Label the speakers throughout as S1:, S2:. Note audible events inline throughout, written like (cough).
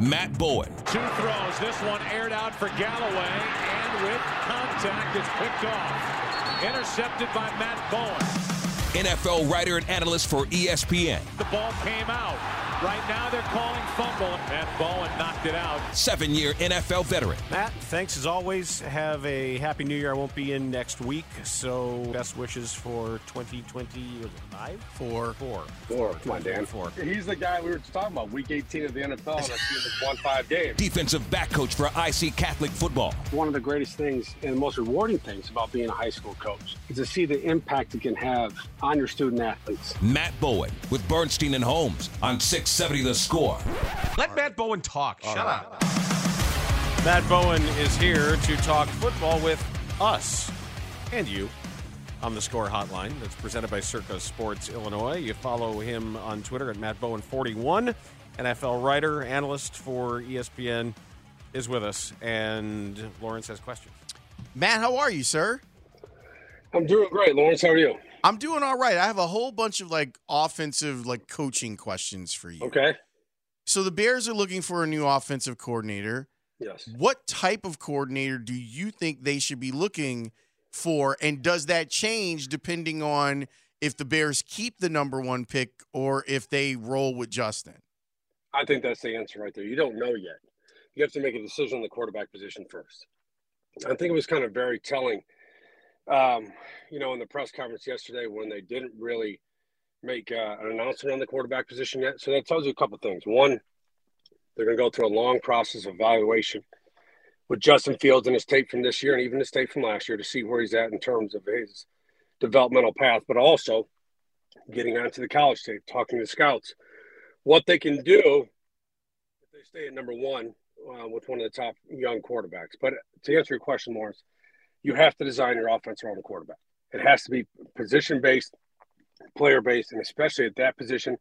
S1: Matt Bowen.
S2: Two throws. This one aired out for Galloway, and with contact, it's picked off. Intercepted by Matt Bowen.
S1: NFL writer and analyst for ESPN.
S2: The ball came out. Right now they're calling fumble. Matt Bowen knocked it out.
S1: Seven year NFL veteran.
S3: Matt, thanks as always. Have a happy new year. I won't be in next week, so best wishes for 2025?
S4: Four.
S3: Four.
S5: Four. Come on, Dan.
S3: Four.
S5: He's the guy we were talking about, week 18 of the NFL, and I see him won five games.
S1: Defensive back coach for IC Catholic football.
S5: One of the greatest things and most rewarding things about being a high school coach is to see the impact it can have on your student athletes.
S1: Matt Bowen with Bernstein and Holmes on 670 The Score.
S4: Let Matt Bowen talk. Shut up.
S3: Matt Bowen is here to talk football with us and you on the score hotline that's presented by Circa Sports Illinois. You follow him on Twitter at Matt Bowen41, NFL writer, analyst for ESPN, is with us. And Laurence has questions.
S4: Matt, how are you, sir?
S5: I'm doing great, Laurence. How are you?
S4: I'm doing all right. I have a whole bunch of like offensive like coaching questions for you.
S5: Okay.
S4: So the Bears are looking for a new offensive coordinator.
S5: Yes.
S4: What type of coordinator do you think they should be looking for and does that change depending on if the Bears keep the number 1 pick or if they roll with Justin?
S5: I think that's the answer right there. You don't know yet. You have to make a decision on the quarterback position first. I think it was kind of very telling, um, you know, in the press conference yesterday when they didn't really make uh, an announcement on the quarterback position yet. So that tells you a couple things. One, they're going to go through a long process of evaluation with Justin Fields and his tape from this year and even his tape from last year to see where he's at in terms of his developmental path, but also getting onto the college tape, talking to scouts, what they can do if they stay at number one uh, with one of the top young quarterbacks. But to answer your question, Morris, you have to design your offense around the quarterback. It has to be position based, player based, and especially at that position,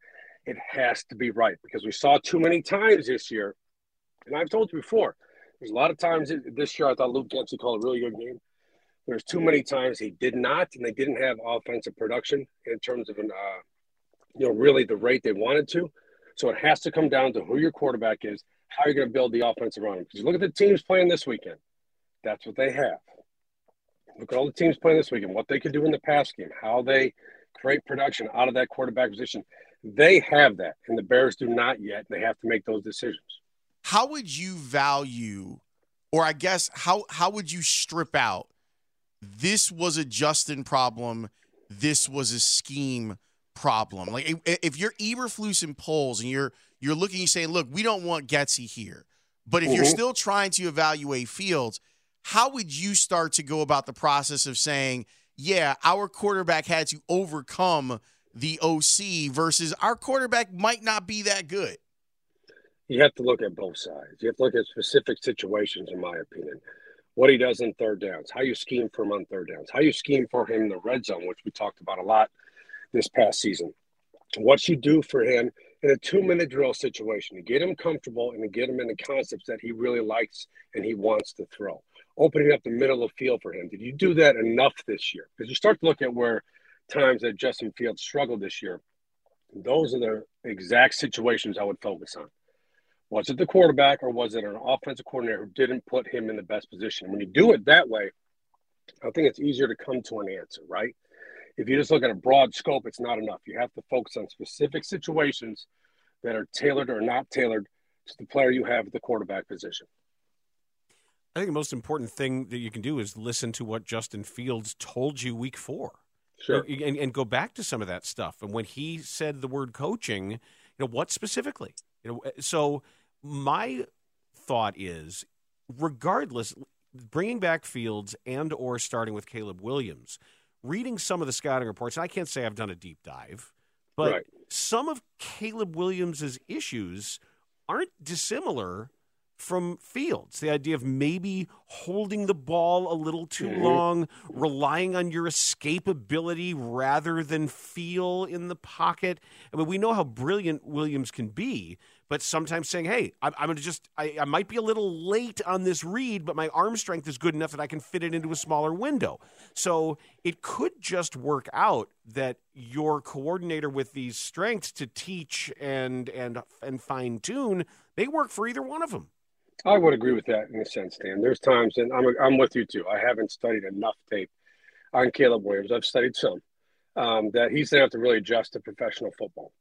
S5: it has to be right because we saw too many times this year. And I've told you before, there's a lot of times this year I thought Luke Getsy called a really good game. There's too many times he did not, and they didn't have offensive production in terms of an, uh, you know, really the rate they wanted to. So it has to come down to who your quarterback is, how you're going to build the offense around him. Because look at the teams playing this weekend. That's what they have. Look at all the teams playing this weekend, what they can do in the pass game, how they create production out of that quarterback position. They have that, and the Bears do not yet. They have to make those decisions.
S4: How would you value, or I guess how how would you strip out? This was a Justin problem. This was a scheme problem. Like if you're Eberflus and Poles and you're you're looking, you saying, look, we don't want Getsy here, but if you're
S5: Mhm.
S4: still trying to evaluate Fields, how would you start to go about the process of saying, yeah, our quarterback had to overcome the OC versus our quarterback might not be that good?
S5: You have to look at both sides. You have to look at specific situations, in my opinion. What he does in third downs, how you scheme for him on third downs, how you scheme for him in the red zone, which we talked about a lot this past season. What you do for him in a two minute drill situation to get him comfortable and to get him into concepts that he really likes and he wants to throw. Opening up the middle of the field for him. Did you do that enough this year? Because you start to look at where times that Justin Fields struggled this year. Those are the exact situations I would focus on. Was it the quarterback or was it an offensive coordinator who didn't put him in the best position? When you do it that way, I think it's easier to come to an answer, right? If you just look at a broad scope, it's not enough. You have to focus on specific situations that are tailored or not tailored to the player you have at the quarterback position.
S3: I think the most important thing that you can do is listen to what Justin Fields told you week four.
S5: Sure.
S3: And, and go back to some of that stuff. And when he said the word coaching, you know, what specifically? You know, eh, so my thought is regardless bringing back Fields and or starting with Caleb Williams, reading some of the scouting reports, and I can't say I've done a deep dive, but
S5: right.
S3: some of Caleb Williams's issues aren't dissimilar from Fields. The idea of maybe holding the ball a little too mm-hmm. long, relying on your escapability rather than feel in the pocket. I mean, we know how brilliant Williams can be, but sometimes saying, "Hey, I'm, I'm to just I, I, might be a little late on this read, but my arm strength is good enough that I can fit it into a smaller window." So it could just work out that your coordinator with these strengths to teach and and and fine tune they work for either one of them.
S5: I would agree with that in a sense, Dan. There's times, and I'm I'm with you too. I haven't studied enough tape on Caleb Williams. I've studied some um, that he's to have to really adjust to professional football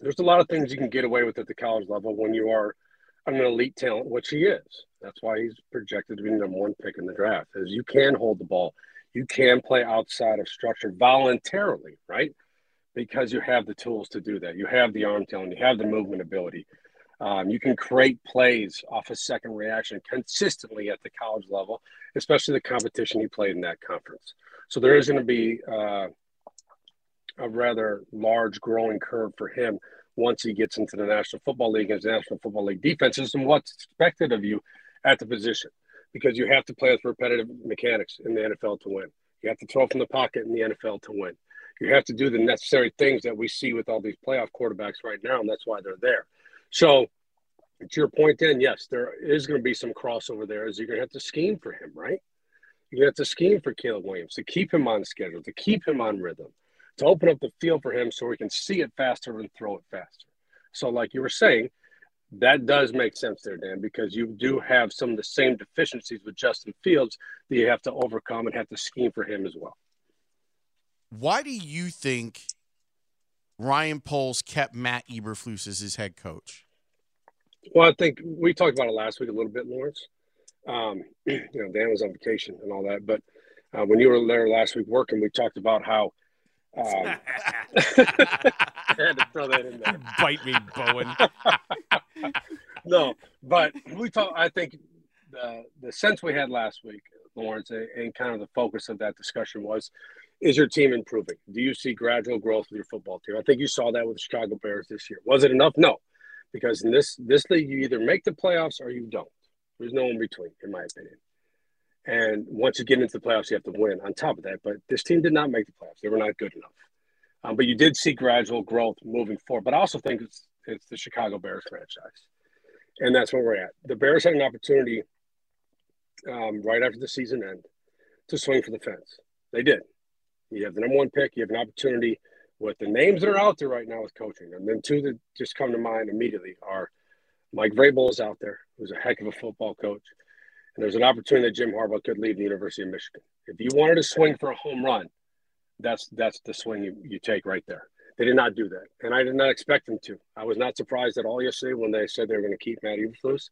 S5: there's a lot of things you can get away with at the college level when you are an elite talent, which he is. That's why he's projected to be the number one pick in the draft. Is you can hold the ball, you can play outside of structure voluntarily, right? Because you have the tools to do that. You have the arm talent, you have the movement ability. Um, you can create plays off a second reaction consistently at the college level, especially the competition he played in that conference. So there is going to be uh, a rather large growing curve for him once he gets into the National Football League as National Football League defenses and what's expected of you at the position because you have to play with repetitive mechanics in the NFL to win. You have to throw from the pocket in the NFL to win. You have to do the necessary things that we see with all these playoff quarterbacks right now, and that's why they're there. So, to your point, then, yes, there is going to be some crossover there as you're going to have to scheme for him, right? You have to scheme for Caleb Williams to keep him on schedule, to keep him on rhythm to open up the field for him so he can see it faster and throw it faster. So, like you were saying, that does make sense there, Dan, because you do have some of the same deficiencies with Justin Fields that you have to overcome and have to scheme for him as well.
S4: Why do you think Ryan Poles kept Matt Eberflus as his head coach?
S5: Well, I think we talked about it last week a little bit, Laurence. Um, (clears throat) you know, Dan was on vacation and all that, but uh, when you were there last week working, we talked about how um, (laughs) I had to throw that in there.
S3: Bite me, Bowen. (laughs)
S5: no, but we talk. I think the the sense we had last week, Laurence, and kind of the focus of that discussion was: Is your team improving? Do you see gradual growth with your football team? I think you saw that with the Chicago Bears this year. Was it enough? No, because in this this league, you either make the playoffs or you don't. There's no in between, in my opinion. And once you get into the playoffs, you have to win on top of that. But this team did not make the playoffs. They were not good enough. Um, but you did see gradual growth moving forward. But I also think it's, it's the Chicago Bears franchise. And that's where we're at. The Bears had an opportunity um, right after the season end to swing for the fence. They did. You have the number one pick. You have an opportunity with the names that are out there right now with coaching. And then two that just come to mind immediately are Mike Vrabel is out there, who's a heck of a football coach. There's an opportunity that Jim Harbaugh could leave the University of Michigan. If you wanted to swing for a home run, that's that's the swing you, you take right there. They did not do that, and I did not expect them to. I was not surprised at all yesterday when they said they were going to keep Matt Eberflus.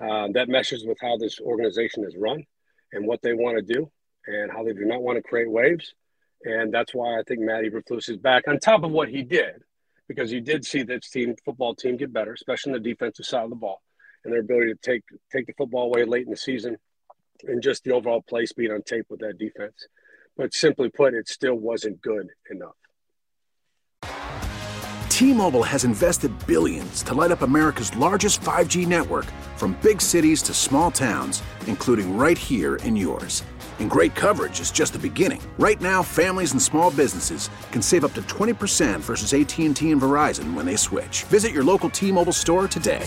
S5: Uh, that meshes with how this organization is run and what they want to do, and how they do not want to create waves. And that's why I think Matt Eberflus is back on top of what he did, because you did see this team football team get better, especially on the defensive side of the ball and their ability to take take the football away late in the season, and just the overall play speed on tape with that defense. But simply put, it still wasn't good enough.
S6: T-Mobile has invested billions to light up America's largest 5G network, from big cities to small towns, including right here in yours. And great coverage is just the beginning. Right now, families and small businesses can save up to 20% versus AT&T and Verizon when they switch. Visit your local T-Mobile store today.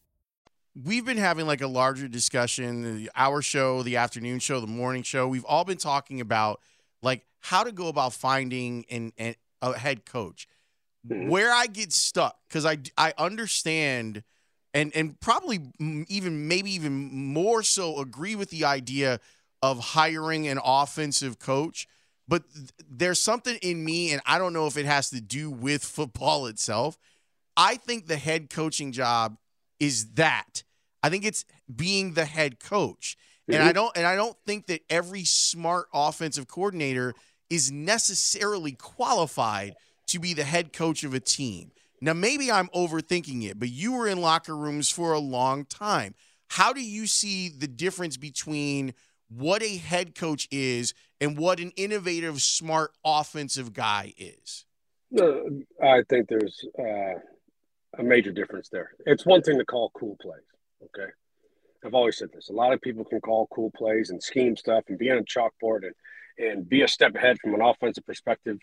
S4: we've been having like a larger discussion the our show the afternoon show the morning show. We've all been talking about like how to go about finding an, an a head coach. Mm-hmm. where i get stuck because i i understand and and probably even maybe even more so agree with the idea of hiring an offensive coach but th- there's something in me and i don't know if it has to do with football itself. I think the head coaching job is that. I think it's being the head coach. Mm-hmm. And I don't and I don't think that every smart offensive coordinator is necessarily qualified to be the head coach of a team. Now maybe I'm overthinking it, but you were in locker rooms for a long time. How do you see the difference between what a head coach is and what an innovative, smart offensive guy is?
S5: I think there's uh, a major difference there. It's one thing to call cool plays. Okay. I've always said this. A lot of people can call cool plays and scheme stuff and be on a chalkboard and, and be a step ahead from an offensive perspective.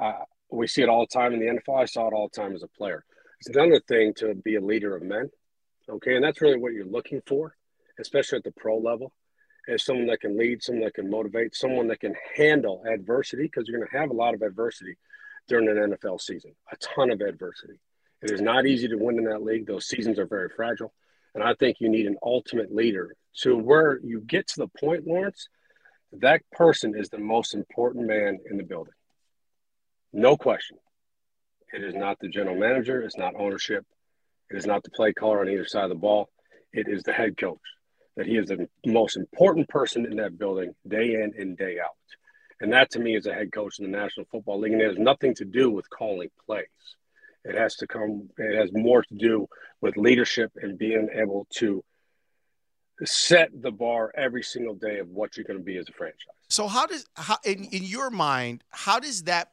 S5: Uh, we see it all the time in the NFL. I saw it all the time as a player. It's another thing to be a leader of men. Okay. And that's really what you're looking for, especially at the pro level, is someone that can lead, someone that can motivate, someone that can handle adversity because you're going to have a lot of adversity during an NFL season, a ton of adversity. It is not easy to win in that league. Those seasons are very fragile. And I think you need an ultimate leader to where you get to the point, Laurence, that person is the most important man in the building. No question. It is not the general manager, it's not ownership, it is not the play caller on either side of the ball. It is the head coach. That he is the most important person in that building day in and day out. And that to me is a head coach in the National Football League. And it has nothing to do with calling plays. It has to come, it has more to do with leadership and being able to set the bar every single day of what you're going to be as a franchise.
S4: So how does how in, in your mind, how does that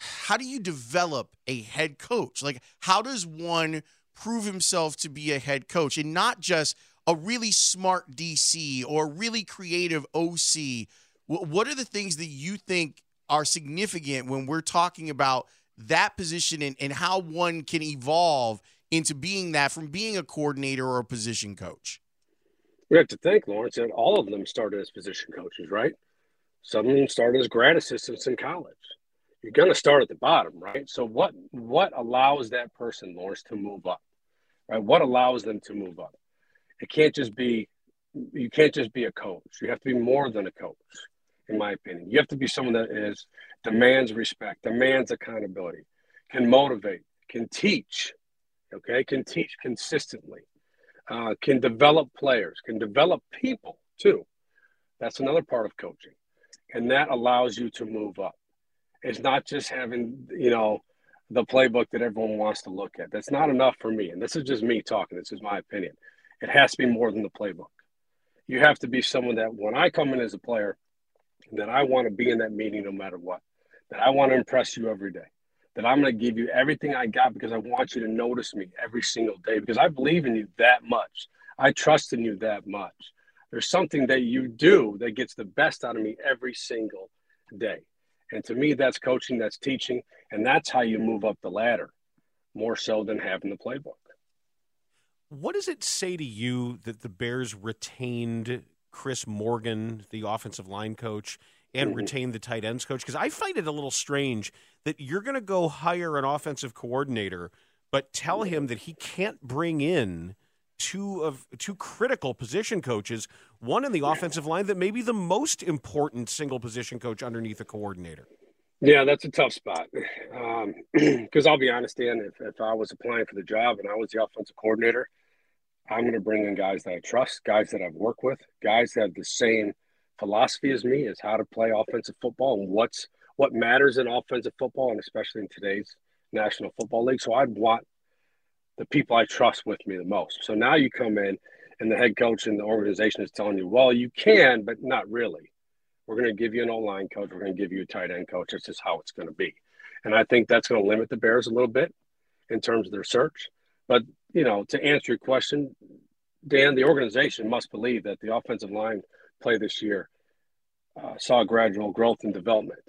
S4: how do you develop a head coach? Like how does one prove himself to be a head coach and not just a really smart DC or really creative OC? What are the things that you think are significant when we're talking about that position and, and how one can evolve into being that from being a coordinator or a position coach?
S5: We have to think, Laurence, that all of them started as position coaches, right? Some of them started as grad assistants in college. You're going to start at the bottom, right? So what what allows that person, Laurence, to move up? Right? What allows them to move up? It can't just be you can't just be a coach. You have to be more than a coach in my opinion. You have to be someone that is demands respect, demands accountability, can motivate, can teach, okay, can teach consistently, uh, can develop players, can develop people too. That's another part of coaching. And that allows you to move up. It's not just having, you know, the playbook that everyone wants to look at. That's not enough for me. And this is just me talking. This is my opinion. It has to be more than the playbook. You have to be someone that when I come in as a player, that I want to be in that meeting no matter what, that I want to impress you every day, that I'm going to give you everything I got because I want you to notice me every single day because I believe in you that much. I trust in you that much. There's something that you do that gets the best out of me every single day. And to me, that's coaching, that's teaching, and that's how you move up the ladder more so than having the playbook.
S3: What does it say to you that the Bears retained Chris Morgan, the offensive line coach, and mm-hmm. retained the tight ends coach? Because I find it a little strange that you're going to go hire an offensive coordinator, but tell him that he can't bring in two of two critical position coaches, one in the offensive line that may be the most important single position coach underneath a coordinator.
S5: Yeah, that's a tough spot. Because um, (clears throat) I'll be honest, Dan, if, if I was applying for the job and I was the offensive coordinator, I'm going to bring in guys that I trust, guys that I've worked with, guys that have the same philosophy as me, as how to play offensive football and what's what matters in offensive football, and especially in today's National Football League. So I'd want the people I trust with me the most. So now you come in and the head coach and the organization is telling you, well, you can, but not really. We're going to give you an O line coach. We're going to give you a tight end coach. This is how it's going to be. And I think that's going to limit the Bears a little bit in terms of their search. But, you know, to answer your question, Dan, the organization must believe that the offensive line play this year uh, saw gradual growth and development.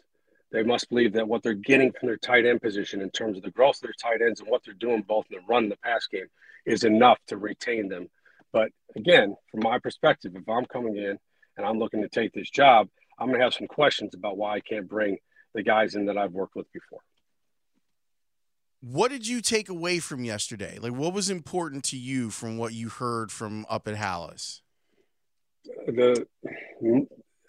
S5: They must believe that what they're getting from their tight end position in terms of the growth of their tight ends and what they're doing both in the run and the pass game is enough to retain them. But again, from my perspective, if I'm coming in and I'm looking to take this job, I'm going to have some questions about why I can't bring the guys in that I've worked with before.
S4: What did you take away from yesterday? Like, what was important to you from what you heard from up at Halas?
S5: The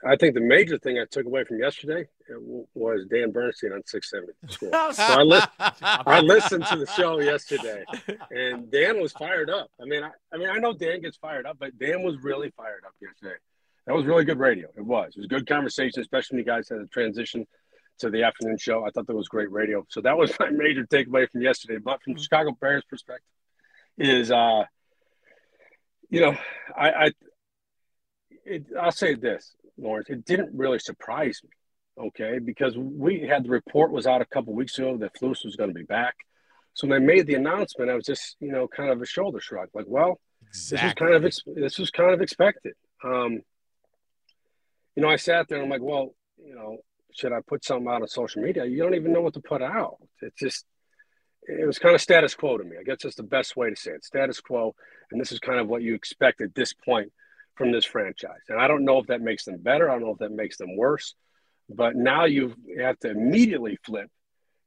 S5: I think the major thing I took away from yesterday uh, was Dan Bernstein on 670. so I, li- I listened to the show yesterday, and Dan was fired up. I mean, I, I mean, I know Dan gets fired up, but Dan was really fired up yesterday. That was really good radio. It was. It was good conversation, especially when you guys had a transition to the afternoon show. I thought that was great radio. So that was (laughs) my major takeaway from yesterday. But from Chicago Bears perspective, is uh, you know, I, I it, I'll say this Laurence, it didn't really surprise me, okay, because we had the report was out a couple weeks ago that Flus was going to be back. So when they made the announcement, I was just, you know, kind of a shoulder shrug, like, well, exactly. this was kind of ex- this was kind of expected. Um, you know, I sat there and I'm like, well, you know, should I put something out on social media? You don't even know what to put out. It's just, it was kind of status quo to me. I guess that's the best way to say it. Status quo, and this is kind of what you expect at this point from this franchise. And I don't know if that makes them better. I don't know if that makes them worse. But now you have to immediately flip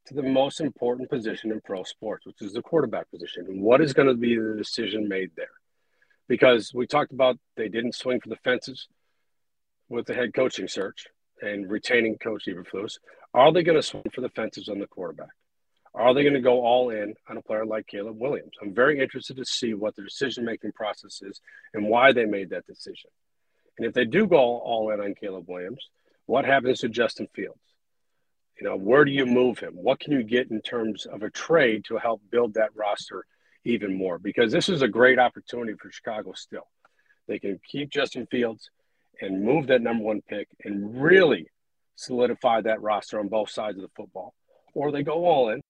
S5: to the most important position in pro sports, which is the quarterback position. And what is going to be the decision made there? Because we talked about they didn't swing for the fences with the head coaching search and retaining Coach Eberflus. Are they going to swing for the fences on the quarterback? Are they going to go all in on a player like Caleb Williams? I'm very interested to see what the decision making process is and why they made that decision. And if they do go all in on Caleb Williams, what happens to Justin Fields? You know, where do you move him? What can you get in terms of a trade to help build that roster even more? Because this is a great opportunity for Chicago still. They can keep Justin Fields and move that number one pick and really solidify that roster on both sides of the football. Or they go all in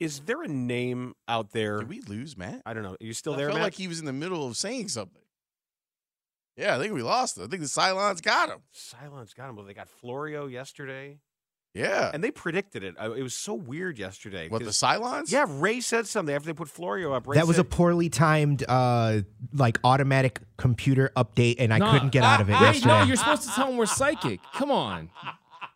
S3: is there a name out there?
S4: Did we lose Matt?
S3: I don't know. Are you still
S4: I
S3: there,
S4: felt
S3: Matt?
S4: like he was in the middle of saying something. Yeah, I think we lost him. I think the Cylons got him.
S3: Cylons got him. Well, they got Florio yesterday.
S4: Yeah.
S3: And they predicted it. It was so weird yesterday.
S4: What, the Cylons?
S3: Yeah, Ray said something after they put Florio up. Ray
S7: that was
S3: said,
S7: a poorly timed, uh, like automatic computer update, and I
S8: Nah.
S7: couldn't get out of it
S8: Ray,
S7: yesterday.
S8: no, you're supposed to tell them we're psychic. Come on.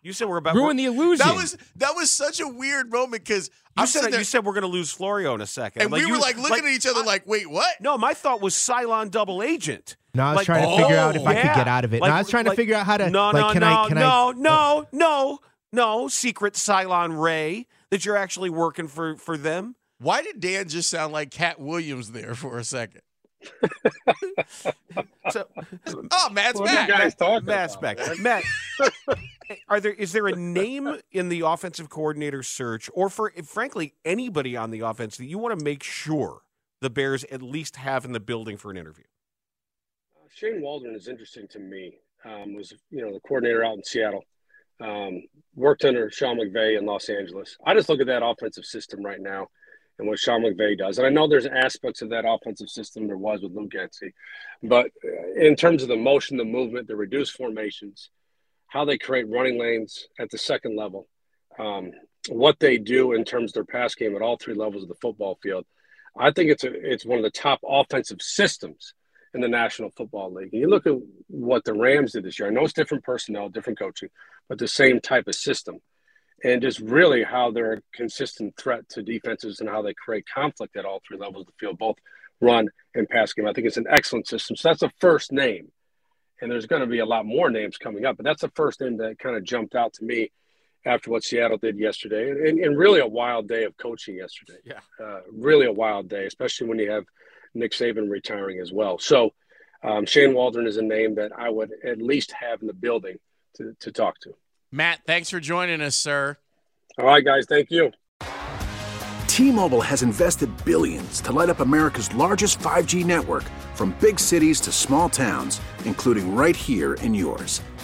S3: You said we're about to
S8: Ruin the illusion.
S4: That was that was such a weird moment because
S3: You said you said we're going to lose Florio in a second,
S4: and we
S3: you-
S4: were like looking at each other like, wait, what?
S3: No, my thought was Cylon double agent.
S7: No, I was
S3: Like,
S7: trying to figure out if I could get out of it.
S3: Like-
S7: no, I was trying to figure out how to.
S3: No,
S7: like,
S3: no,
S7: can
S3: no,
S7: I? Can
S3: no,
S7: I?
S3: no, no, no, secret Cylon Ray that you're actually working for for them.
S4: Why did Dan just sound like Katt Williams there for a second? (laughs)
S3: So,
S4: oh, Matt's
S5: What
S4: back.
S5: guys talking
S3: Matt's
S5: about,
S3: back.
S5: man?
S3: Matt, (laughs) are there is there a name in the offensive coordinator search, or for frankly anybody on the offense that you want to make sure the Bears at least have in the building for an interview?
S5: Shane Waldron is interesting to me. Um, was you know the coordinator out in Seattle, um, worked under Sean McVay in Los Angeles. I just look at that offensive system right now and what Sean McVay does. And I know there's aspects of that offensive system there was with Luke Getsy, but uh, in terms of the motion, the movement, the reduced formations, how they create running lanes at the second level, um, what they do in terms of their pass game at all three levels of the football field, I think it's a, it's one of the top offensive systems in the National Football League. And you look at what the Rams did this year. I know it's different personnel, different coaching, but the same type of system and just really how they're a consistent threat to defenses and how they create conflict at all three levels of the field, both run and pass game. I think it's an excellent system. So that's the first name. And there's going to be a lot more names coming up, but that's the first name that kind of jumped out to me after what Seattle did yesterday. And, and really a wild day of coaching yesterday.
S3: Yeah.
S5: Uh, really a wild day, especially when you have Nick Saban retiring as well. So um, Shane Waldron is a name that I would at least have in the building to, to talk to.
S4: Matt, thanks for joining us, sir.
S5: All right, guys. Thank you.
S6: T-Mobile has invested billions to light up America's largest 5G network from big cities to small towns, including right here in yours.